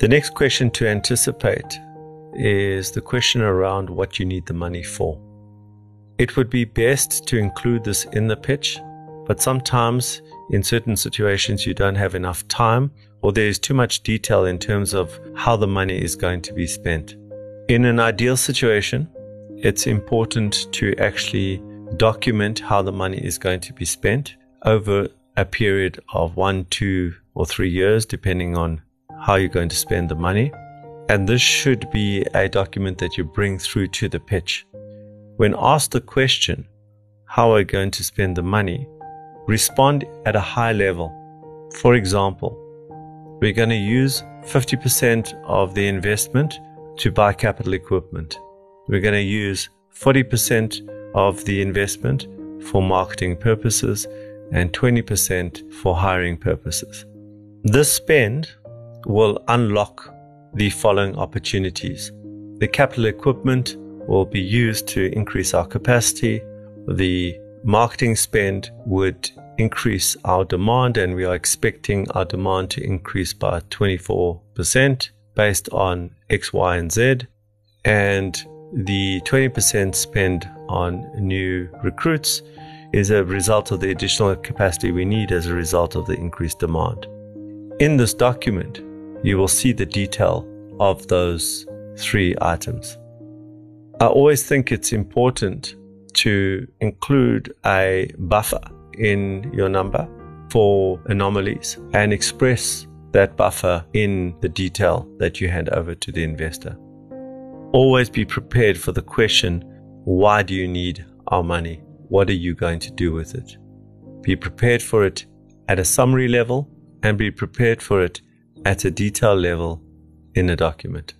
The next question to anticipate is the question around what you need the money for. It would be best to include this in the pitch, but sometimes in certain situations you don't have enough time or there is too much detail in terms of how the money is going to be spent. In an ideal situation, it's important to actually document how the money is going to be spent over a period of one, two, or three years, depending on how are you're going to spend the money. And this should be a document that you bring through to the pitch. When asked the question, how are you going to spend the money? Respond at a high level. For example, we're going to use 50% of the investment to buy capital equipment. We're going to use 40% of the investment for marketing purposes and 20% for hiring purposes. This spend will unlock the following opportunities. The capital equipment will be used to increase our capacity. The marketing spend would increase our demand, and we are expecting our demand to increase by 24% based on X, Y, and Z. And the 20% spend on new recruits is a result of the additional capacity we need as a result of the increased demand. In this document, you will see the detail of those three items. I always think it's important to include a buffer in your number for anomalies and express that buffer in the detail that you hand over to the investor. Always be prepared for the question why do you need our money? What are you going to do with it? Be prepared for it at a summary level and be prepared for it at a detail level in a document.